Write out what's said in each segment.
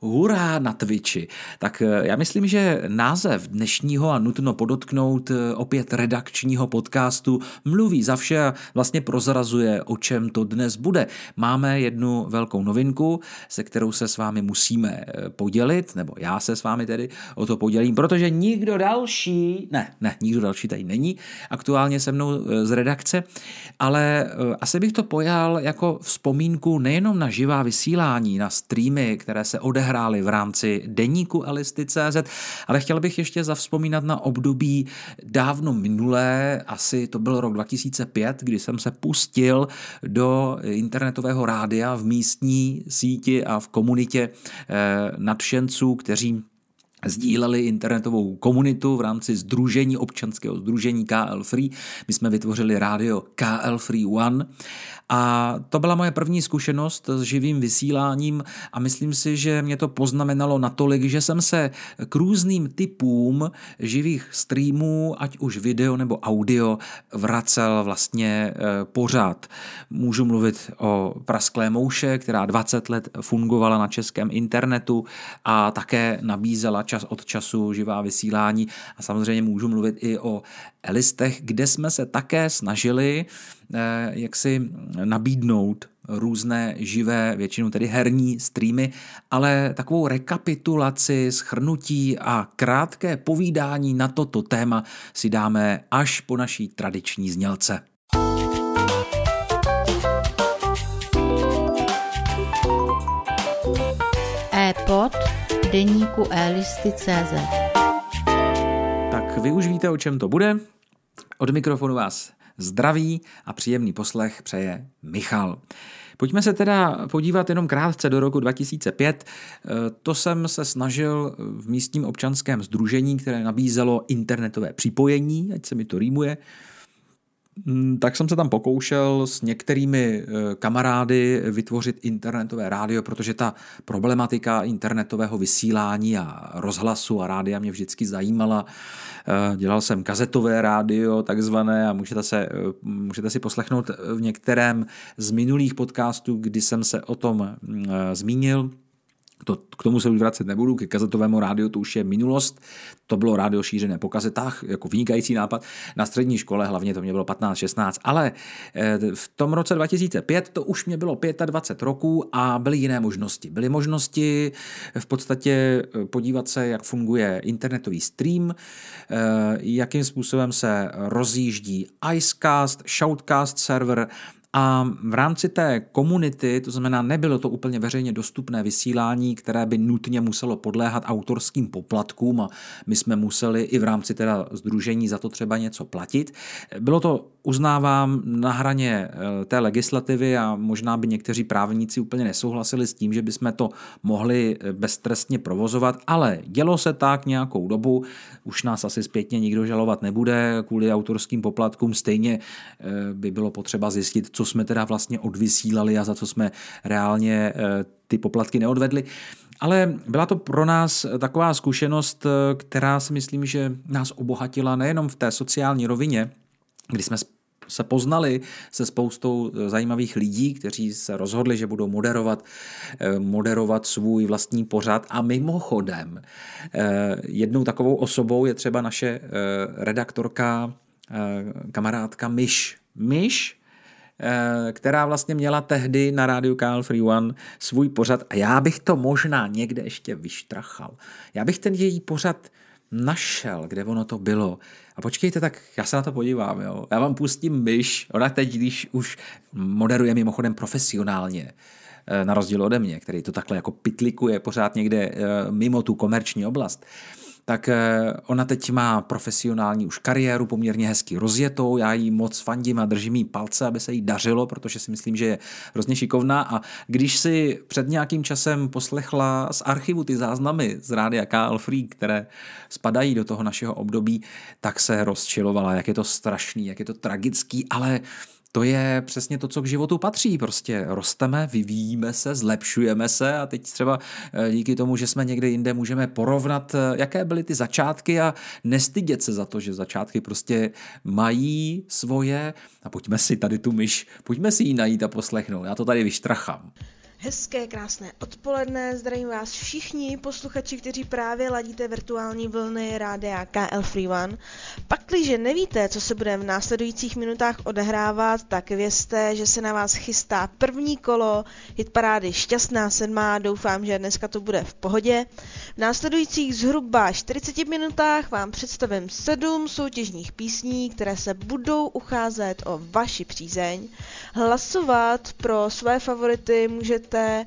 hurá na Twitchi. Tak eh, já myslím, že název dnešního a nutno podotknout eh, opět redakčního podcastu mluví za vše a vlastně prozrazuje, o čem to dnes bude. Máme jednu velkou novinku, se kterou se s vámi musíme eh, podělit, nebo já se s vámi tedy o to podělím, protože nikdo další, ne, ne, nikdo další tady není aktuálně se mnou z redakce, ale asi bych to pojal jako vzpomínku nejenom na živá vysílání, na streamy, které se odehrávají odehrály v rámci deníku Elisty.cz, ale chtěl bych ještě zavzpomínat na období dávno minulé, asi to byl rok 2005, kdy jsem se pustil do internetového rádia v místní síti a v komunitě eh, nadšenců, kteří sdíleli internetovou komunitu v rámci združení občanského združení KL Free. My jsme vytvořili rádio KL Free One a to byla moje první zkušenost s živým vysíláním a myslím si, že mě to poznamenalo natolik, že jsem se k různým typům živých streamů, ať už video nebo audio, vracel vlastně eh, pořád. Můžu mluvit o Prasklé mouše, která 20 let fungovala na českém internetu a také nabízela čas od času živá vysílání a samozřejmě můžu mluvit i o Elistech, kde jsme se také snažili eh, jak si nabídnout různé živé, většinou tedy herní streamy, ale takovou rekapitulaci, schrnutí a krátké povídání na toto téma si dáme až po naší tradiční znělce. Deníku elisty.cz Tak vy už víte, o čem to bude. Od mikrofonu vás zdraví a příjemný poslech přeje Michal. Pojďme se teda podívat jenom krátce do roku 2005. To jsem se snažil v místním občanském združení, které nabízelo internetové připojení, ať se mi to rýmuje, tak jsem se tam pokoušel s některými eh, kamarády vytvořit internetové rádio, protože ta problematika internetového vysílání a rozhlasu a rádia mě vždycky zajímala. Eh, dělal jsem kazetové rádio, takzvané, a můžete, se, eh, můžete si poslechnout v některém z minulých podcastů, kdy jsem se o tom mm, zmínil. To, k tomu se už vracet nebudu, ke kazetovému rádiu to už je minulost. To bylo rádio šířené po kazetách, jako vynikající nápad. Na střední škole hlavně to mě bylo 15-16, ale eh, v tom roce 2005 to už mě bylo 25 roků a byly jiné možnosti. Byly možnosti v podstatě eh, podívat se, jak funguje internetový stream, eh, jakým způsobem se rozjíždí Icecast, Shoutcast server, a v rámci té komunity, to znamená, nebylo to úplně veřejně dostupné vysílání, které by nutně muselo podléhat autorským poplatkům a my jsme museli i v rámci teda združení za to třeba něco platit. Bylo to, uznávám, na hraně eh, té legislativy a možná by někteří právníci úplně nesouhlasili s tím, že bychom to mohli eh, beztrestně provozovat, ale dělo se tak nějakou dobu, už nás asi zpětně nikdo žalovat nebude kvůli autorským poplatkům, stejně eh, by bylo potřeba zjistit, co jsme teda vlastně odvysílali a za co jsme reálně eh, ty poplatky neodvedli. Ale byla to pro nás taková zkušenost, eh, která si myslím, že nás obohatila nejenom v té sociální rovině, kdy jsme se poznali se spoustou eh, zajímavých lidí, kteří se rozhodli, že budou moderovat, moderovat svůj vlastní pořad a mimochodem jednou takovou osobou je třeba naše redaktorka, kamarádka Myš. Myš která vlastně měla tehdy na rádiu KL Free One svůj pořad a já bych to možná někde ještě vyštrachal. Já bych ten její pořad našel, kde ono to bylo. A počkejte, tak já se na to podívám, jo. Já vám pustím myš, ona teď, když už moderuje mimochodem profesionálně, eh, na rozdíl ode mě, který to takhle jako pitlikuje pořád někde eh, mimo tu komerční oblast, tak eh, ona teď má profesionální už kariéru, poměrně hezky rozjetou, já jí moc fandím a držím jí palce, aby se jí dařilo, protože si myslím, že je hrozně šikovná. A když si před nějakým časem poslechla z archivu ty záznamy z rádia KL Free, které spadají do toho našeho období, tak se rozčilovala, jak je to strašný, jak je to tragický, ale to je přesně to, co k životu patří. Prostě rosteme, vyvíjíme se, zlepšujeme se a teď třeba eh, díky tomu, že jsme někde jinde, můžeme porovnat, eh, jaké byly ty začátky a nestydět se za to, že začátky prostě mají svoje a pojďme si tady tu myš, pojďme si ji najít a poslechnout. Já to tady vyštrachám. Hezké, krásné odpoledne, zdravím vás všichni posluchači, kteří právě ladíte virtuální vlny rádia KL Free One. Pakliže nevíte, co se bude v následujících minutách odehrávat, tak vězte, že se na vás chystá první kolo hitparády Šťastná sedmá, doufám, že dneska to bude v pohodě. V následujících zhruba 40 minutách vám představím sedm soutěžních písní, které se budou ucházet o vaši přízeň. Hlasovat pro své favority můžete eh,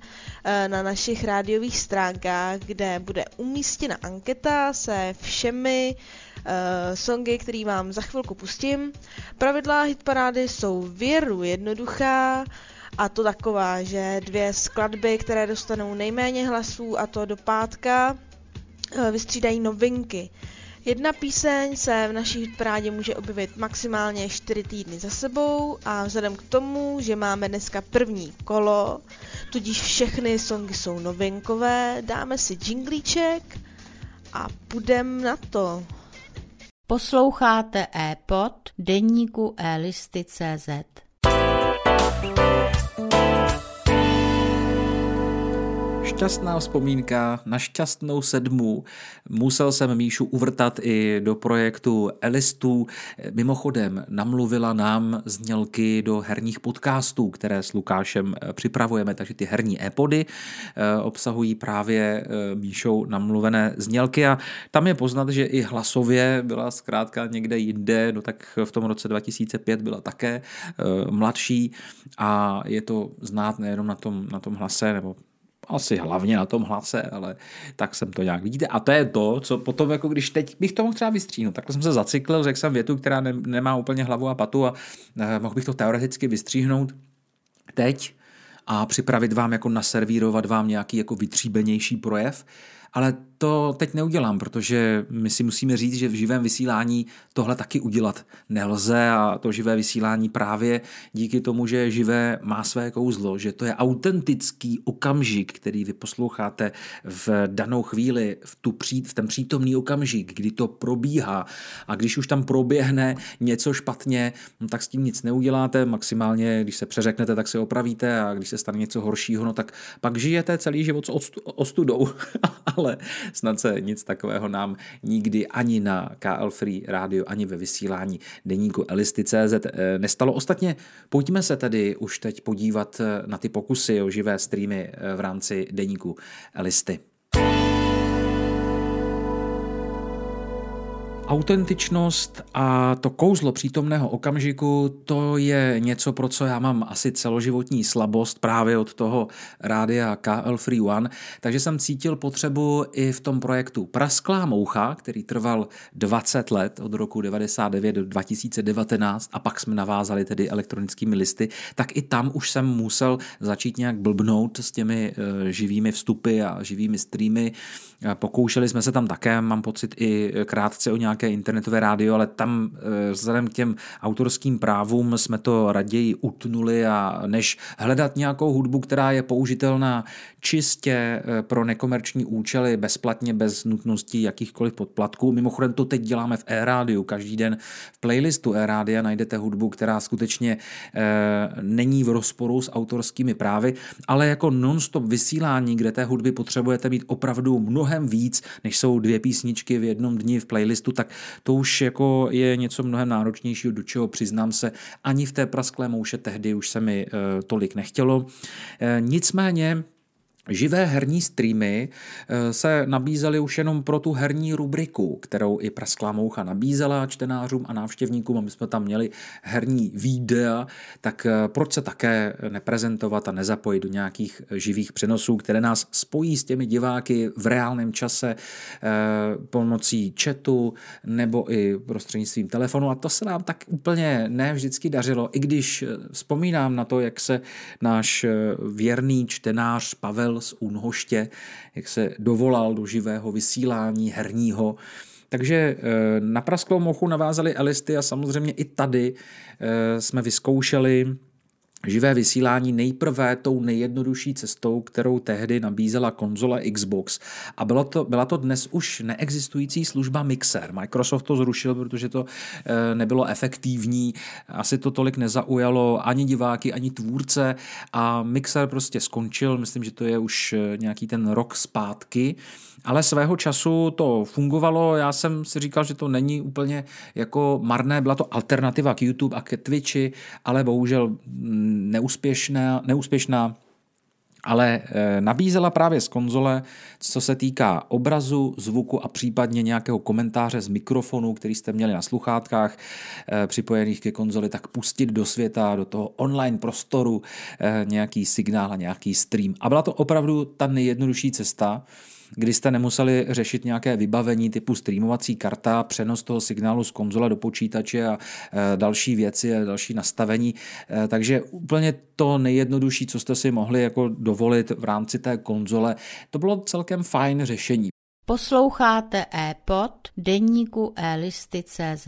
na našich rádiových stránkách, kde bude umístěna anketa se všemi uh, songy, který vám za chvilku pustím. Pravidla hitparády jsou věru jednoduchá, a to taková, že dvě skladby, které dostanou nejméně hlasů, a to do pátka, uh, vystřídají novinky. Jedna píseň se v naší hitparádě může objevit maximálně 4 týdny za sebou a vzhledem k tomu, že máme dneska první kolo, tudíž všechny songy jsou novinkové, dáme si jinglíček a půjdem na to. Posloucháte e-pod deníku e-listy.cz. šťastná vzpomínka na šťastnou sedmu. Musel jsem Míšu uvrtat i do projektu Elistů. Mimochodem, namluvila nám znělky do herních podcastů, které s Lukášem eh, připravujeme, takže ty herní epody eh, obsahují právě eh, Míšou namluvené znělky a tam je poznat, že i hlasově byla zkrátka někde jinde, no tak v tom roce 2005 byla také mladší a je to znát nejenom na tom, na tom hlase, nebo asi hlavně na tom hlase, ale tak jsem to nějak vidíte. A to je to, co potom, jako když teď bych to mohl třeba vystříhnout, tak jsem se zacyklil, řekl jsem větu, která ne, nemá úplně hlavu a patu a eh, mohl bych to teoreticky vystříhnout teď a připravit vám, jako naservírovat vám nějaký jako vytříbenější projev, ale to teď neudělám, protože my si musíme říct, že v živém vysílání tohle taky udělat nelze a to živé vysílání právě díky tomu, že živé má své kouzlo, že to je autentický okamžik, který vy posloucháte v danou chvíli, v, tu přít, v ten přítomný okamžik, kdy to probíhá. A když už tam proběhne něco špatně, no tak s tím nic neuděláte, maximálně když se přeřeknete, tak se opravíte a když se stane něco horšího, no tak pak žijete celý život s ostudou, ale snad se nic takového nám nikdy ani na KL Free Radio, ani ve vysílání deníku Elisty.cz eh, nestalo. Ostatně pojďme se tedy už teď podívat eh, na ty pokusy o živé streamy eh, v rámci deníku Elisty. Autentičnost a to kouzlo přítomného okamžiku, to je něco, pro co já mám asi celoživotní slabost právě od toho rádia KL Free One, takže jsem cítil potřebu i v tom projektu Prasklá moucha, který trval 20 let od roku 99 do 2019 a pak jsme navázali tedy elektronickými listy, tak i tam už jsem musel začít nějak blbnout s těmi eh, živými vstupy a živými streamy. Pokoušeli jsme se tam také, mám pocit, i krátce o nějaké nějaké internetové rádio, ale tam eh, vzhledem k těm autorským právům jsme to raději utnuli a než hledat nějakou hudbu, která je použitelná čistě eh, pro nekomerční účely, bezplatně, bez nutnosti jakýchkoliv podplatků. Mimochodem to teď děláme v e-rádiu. Každý den v playlistu e-rádia najdete hudbu, která skutečně e, není v rozporu s autorskými právy, ale jako non-stop vysílání, kde té hudby potřebujete mít opravdu mnohem víc, než jsou dvě písničky v jednom dni v playlistu, tak to už jako je něco mnohem náročnějšího, do čeho přiznám se, ani v té prasklé mouše tehdy už se mi e, tolik nechtělo. E, nicméně Živé herní streamy eh, se nabízely už jenom pro tu herní rubriku, kterou i Prasklá moucha nabízela čtenářům a návštěvníkům, aby jsme tam měli herní videa, tak eh, proč se také neprezentovat a nezapojit do nějakých živých přenosů, které nás spojí s těmi diváky v reálném čase eh, pomocí chatu nebo i prostřednictvím telefonu? A to se nám tak úplně ne vždycky dařilo, i když vzpomínám na to, jak se náš věrný čtenář Pavel z Unhoště, jak se dovolal do živého vysílání herního. Takže eh, na prasklou mochu navázali elisty a samozřejmě i tady eh, jsme vyzkoušeli živé vysílání nejprve tou nejjednodušší cestou, kterou tehdy nabízela konzole Xbox. A bylo to, byla to dnes už neexistující služba Mixer. Microsoft to zrušil, protože to e, nebylo efektivní, asi to tolik nezaujalo ani diváky, ani tvůrce. A Mixer prostě skončil, myslím, že to je už eh, nějaký ten rok zpátky. Ale svého času to fungovalo, já jsem si říkal, že to není úplně jako marné, byla to alternativa k YouTube a ke Twitchi, ale bohužel neúspěšná, neúspěšná ale eh, nabízela právě z konzole, co se týká obrazu, zvuku a případně nějakého komentáře z mikrofonu, který jste měli na sluchátkách eh, připojených ke konzoli, tak pustit do světa, do toho online prostoru eh, nějaký signál a nějaký stream. A byla to opravdu ta nejjednodušší cesta, kdy jste nemuseli řešit nějaké vybavení typu streamovací karta, přenos toho signálu z konzole do počítače a e, další věci a další nastavení. E, takže úplně to nejjednodušší, co jste si mohli jako dovolit v rámci té konzole, to bylo celkem fajn řešení. Posloucháte e-pod denníku e-listy.cz.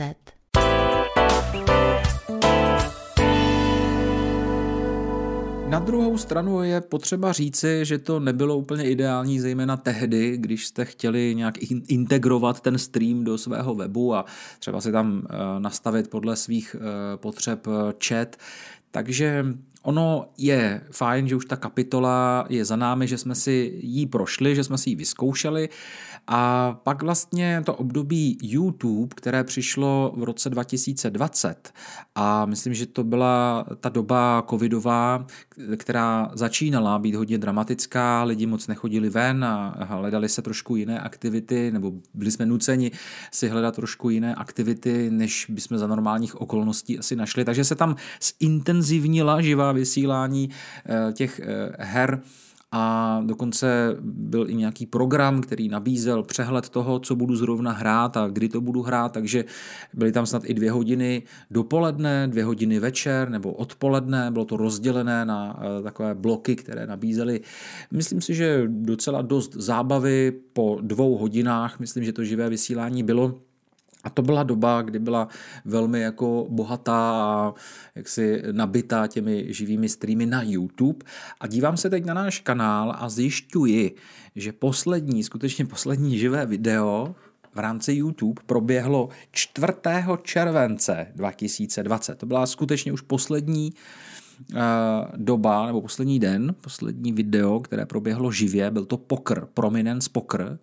Na druhou stranu je potřeba říci, že to nebylo úplně ideální, zejména tehdy, když jste chtěli nějak integrovat ten stream do svého webu a třeba si tam eh, nastavit podle svých eh, potřeb eh, chat. Takže ono je fajn, že už ta kapitola je za námi, že jsme si ji prošli, že jsme si ji vyzkoušeli a pak vlastně to období YouTube, které přišlo v roce 2020 a myslím, že to byla ta doba covidová, která začínala být hodně dramatická, lidi moc nechodili ven a hledali se trošku jiné aktivity, nebo byli jsme nuceni si hledat trošku jiné aktivity, než bychom za normálních okolností asi našli. Takže se tam zintenzivnila živá vysílání eh, těch eh, her a dokonce byl i nějaký program, který nabízel přehled toho, co budu zrovna hrát a kdy to budu hrát, takže byly tam snad i dvě hodiny dopoledne, dvě hodiny večer nebo odpoledne, bylo to rozdělené na eh, takové bloky, které nabízely. Myslím si, že docela dost zábavy po dvou hodinách, myslím, že to živé vysílání bylo a to byla doba, kdy byla velmi jako bohatá a jaksi nabitá těmi živými streamy na YouTube. A dívám se teď na náš kanál a zjišťuji, že poslední, skutečně poslední živé video v rámci YouTube proběhlo 4. července 2020. To byla skutečně už poslední uh, doba, nebo poslední den, poslední video, které proběhlo živě, byl to Poker, Prominence Poker,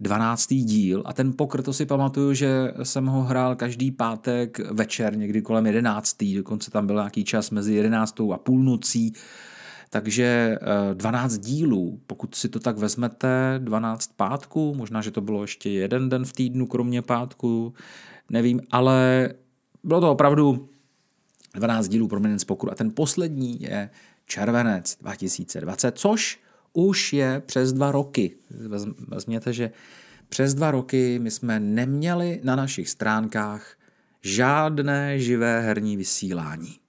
12. díl a ten pokr to si pamatuju, že jsem ho hrál každý pátek večer, někdy kolem 11. Dokonce tam byl nějaký čas mezi 11. a půlnocí. Takže 12 eh, dílů, pokud si to tak vezmete, 12 pátků, možná, že to bylo ještě jeden den v týdnu, kromě pátku, nevím, ale bylo to opravdu 12 dílů Prominence Pokeru a ten poslední je červenec 2020, což už je přes dva roky. Vezměte, že přes dva roky my jsme neměli na našich stránkách žádné živé herní vysílání.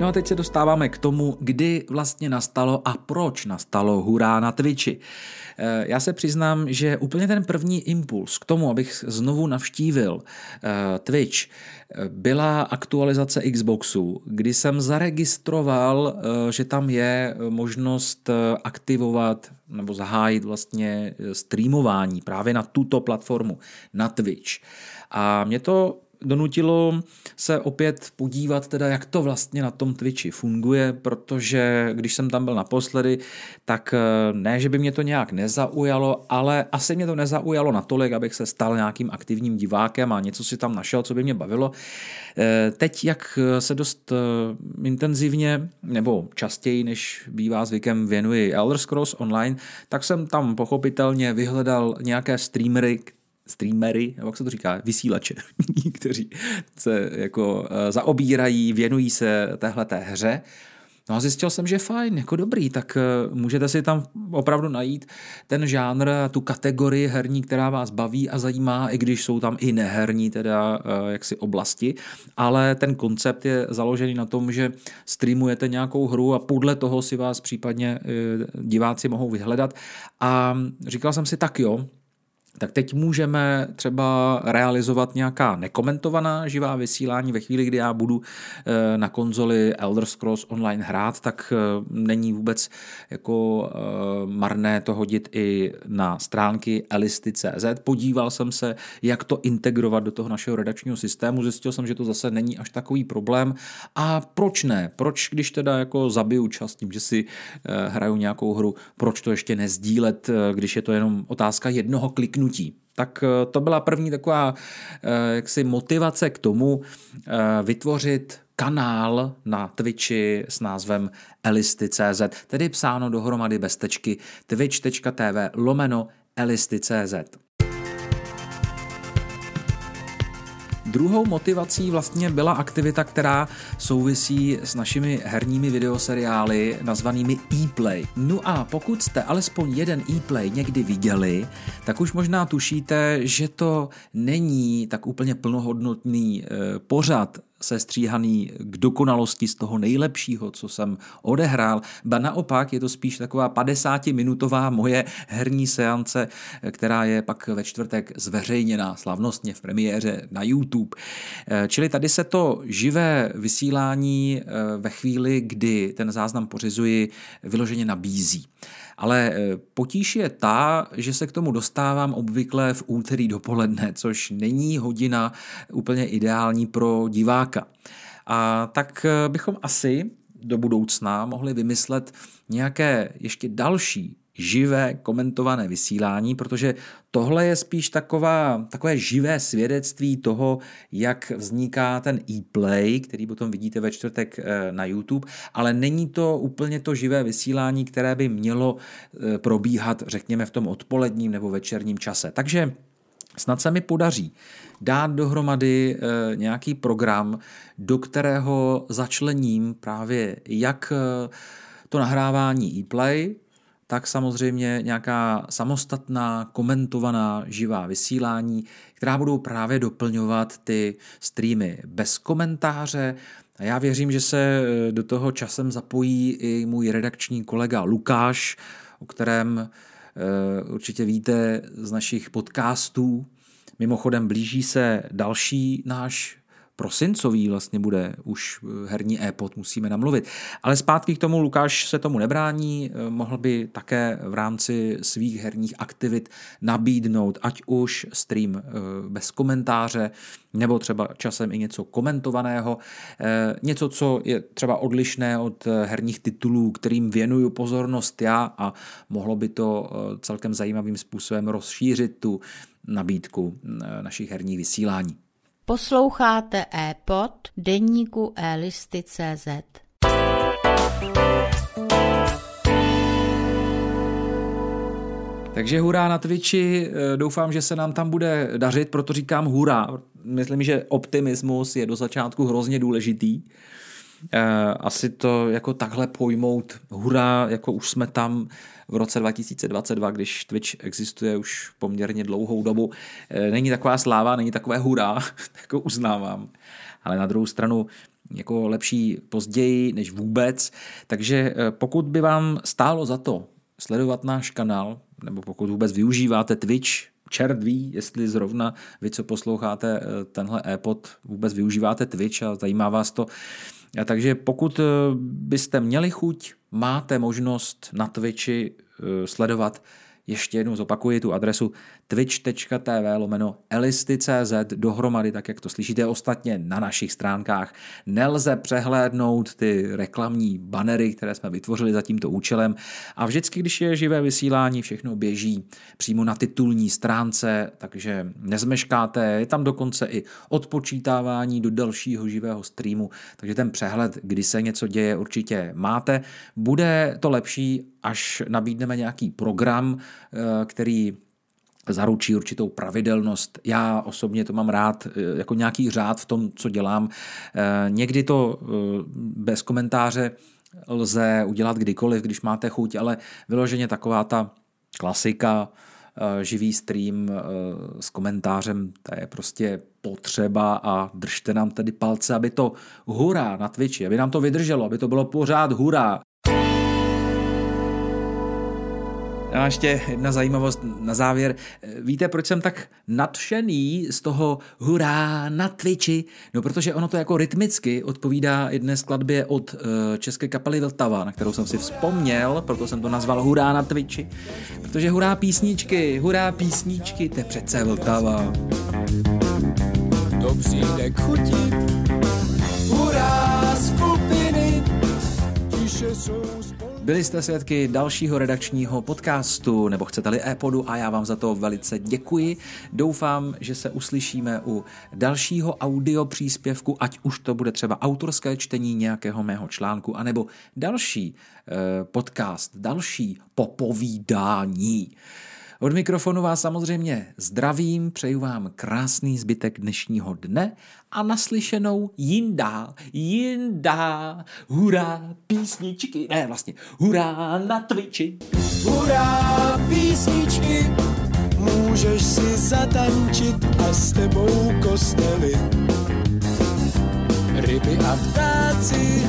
No a teď se dostáváme k tomu, kdy vlastně nastalo a proč nastalo hurá na Twitchi. Eh, já se přiznám, že úplně ten první impuls k tomu, abych znovu navštívil eh, Twitch, eh, byla aktualizace Xboxu, kdy jsem zaregistroval, že tam je možnost aktivovat nebo zahájit vlastně streamování právě na tuto platformu, na Twitch. A mě to donutilo se opět podívat teda, jak to vlastně na tom Twitchi funguje, protože když jsem tam byl naposledy, tak eh, ne, že by mě to nějak nezaujalo, ale asi mě to nezaujalo natolik, abych se stal nějakým aktivním divákem a něco si tam našel, co by mě bavilo. Eh, teď, jak se dost eh, intenzivně nebo častěji, než bývá zvykem, věnuji Elder Scrolls Online, tak jsem tam pochopitelně vyhledal nějaké streamery, streamery, jak se to říká, vysílače, kteří se jako eh, zaobírají, věnují se téhle té hře. No a zjistil jsem, že fajn, jako dobrý, tak eh, můžete si tam opravdu najít ten žánr, tu kategorii herní, která vás baví a zajímá, i když jsou tam i neherní teda eh, jaksi oblasti, ale ten koncept je založený na tom, že streamujete nějakou hru a podle toho si vás případně diváci mohou vyhledat a říkal jsem si tak jo, tak teď můžeme třeba realizovat nějaká nekomentovaná živá vysílání ve chvíli, kdy já budu eh, na konzoli Elder Scrolls Online hrát, tak eh, není vůbec jako eh, marné to hodit i na stránky elisty.cz. Podíval jsem se, jak to integrovat do toho našeho redakčního systému, zjistil jsem, že to zase není až takový problém. A proč ne? Proč, když teda jako zabiju čas tím, že si hraju nějakou hru, proč to ještě nezdílet, když je to jenom otázka jednoho kliknutí hnutí. Tak eh, to byla první taková eh, jaksi motivace k tomu eh, vytvořit kanál na Twitchi s názvem elisty.cz, tedy psáno dohromady bez tečky twitch.tv lomeno elisty.cz. Druhou motivací vlastně byla aktivita, která souvisí s našimi herními videoseriály nazvanými e-play. No a pokud jste alespoň jeden e-play někdy viděli, tak už možná tušíte, že to není tak úplně plnohodnotný e, pořad sestříhaný k dokonalosti z toho nejlepšího, co jsem odehrál, ba naopak je to spíš taková 50-minutová moje herní seance, která je pak ve čtvrtek zveřejněná slavnostně v premiéře na YouTube. Eh, čili tady se to živé vysílání eh, ve chvíli, kdy ten záznam pořizuji, vyloženě nabízí. Ale eh, potíž je ta, že se k tomu dostávám obvykle v úterý dopoledne, což není hodina úplně ideální pro diváka. A tak eh, bychom asi do budoucna mohli vymyslet nějaké ještě další živé komentované vysílání, protože tohle je spíš taková, takové živé svědectví toho, jak vzniká ten e-play, který potom vidíte ve čtvrtek eh, na YouTube, ale není to úplně to živé vysílání, které by mělo eh, probíhat, řekněme, v tom odpoledním nebo večerním čase. Takže snad se mi podaří dát dohromady eh, nějaký program, do kterého začlením právě jak to nahrávání e-play, tak samozřejmě nějaká samostatná, komentovaná živá vysílání, která budou právě doplňovat ty streamy bez komentáře. A já věřím, že se eh, do toho časem zapojí i můj redakční kolega Lukáš, o kterém eh, určitě víte z našich podcastů. Mimochodem blíží se další náš prosincový vlastně bude už eh, herní e-pod, musíme namluvit. Ale zpátky k tomu Lukáš se tomu nebrání, eh, mohl by také v rámci svých herních aktivit nabídnout ať už stream eh, bez komentáře, nebo třeba časem i něco komentovaného, něco, co je třeba odlišné od herních titulů, kterým věnuju pozornost já a mohlo by to celkem zajímavým způsobem rozšířit tu nabídku našich herních vysílání. Posloucháte e-pod deníku e-listy.cz. Takže hurá na Twitchi, eh, doufám, že se nám tam bude dařit, proto říkám hurá. Myslím, že optimismus je do začátku hrozně důležitý. Eh, asi to jako takhle pojmout, hurá, jako už jsme tam, v roce 2022, když Twitch existuje už poměrně dlouhou dobu. Eh, není taková sláva, není takové hurá, jako uznávám. Ale na druhou stranu jako lepší později než vůbec. Takže eh, pokud by vám stálo za to sledovat náš kanál, nebo pokud vůbec využíváte Twitch, čert ví, jestli zrovna vy, co posloucháte tenhle e-pod, vůbec využíváte Twitch a zajímá vás to. Takže pokud byste měli chuť máte možnost na Twitchi eh, sledovat ještě jednou zopakuji tu adresu twitch.tv lomeno elisty.cz dohromady, tak jak to slyšíte ostatně na našich stránkách. Nelze přehlédnout ty reklamní banery, které jsme vytvořili za tímto účelem a vždycky, když je živé vysílání, všechno běží přímo na titulní stránce, takže nezmeškáte, je tam dokonce i odpočítávání do dalšího živého streamu, takže ten přehled, kdy se něco děje, určitě máte. Bude to lepší, až nabídneme nějaký program, eh, který zaručí určitou pravidelnost. Já osobně to mám rád eh, jako nějaký řád v tom, co dělám. Eh, někdy to bez komentáře lze udělat kdykoliv, když máte chuť, ale vyloženě taková ta klasika, živý stream s komentářem, to je prostě potřeba a držte nám tedy palce, aby to hurá na Twitchi, aby nám to vydrželo, aby to bylo pořád hurá. A ještě jedna zajímavost na závěr. Víte, proč jsem tak nadšený z toho hurá na Twitchi? No, protože ono to jako rytmicky odpovídá jedné skladbě od uh, české kapely Vltava, na kterou jsem si vzpomněl, proto jsem to nazval hurá na Twitchi. Protože hurá písničky, hurá písničky, to je přece Vltava. To přijde k chuti, hurá skupiny, tiše jsou byli jste svědky dalšího redakčního podcastu, nebo chcete-li e-podu a já vám za to velice děkuji. Doufám, že se uslyšíme u dalšího audio příspěvku, ať už to bude třeba autorské čtení nějakého mého článku, anebo další eh, podcast, další popovídání. Od mikrofonu vás samozřejmě zdravím, přeju vám krásný zbytek dnešního dne a naslyšenou jindá, jindá, hurá, písničky, ne vlastně, hurá na Twitchi. Hurá, písničky, můžeš si zatančit a s tebou kostely. Ryby a ptáci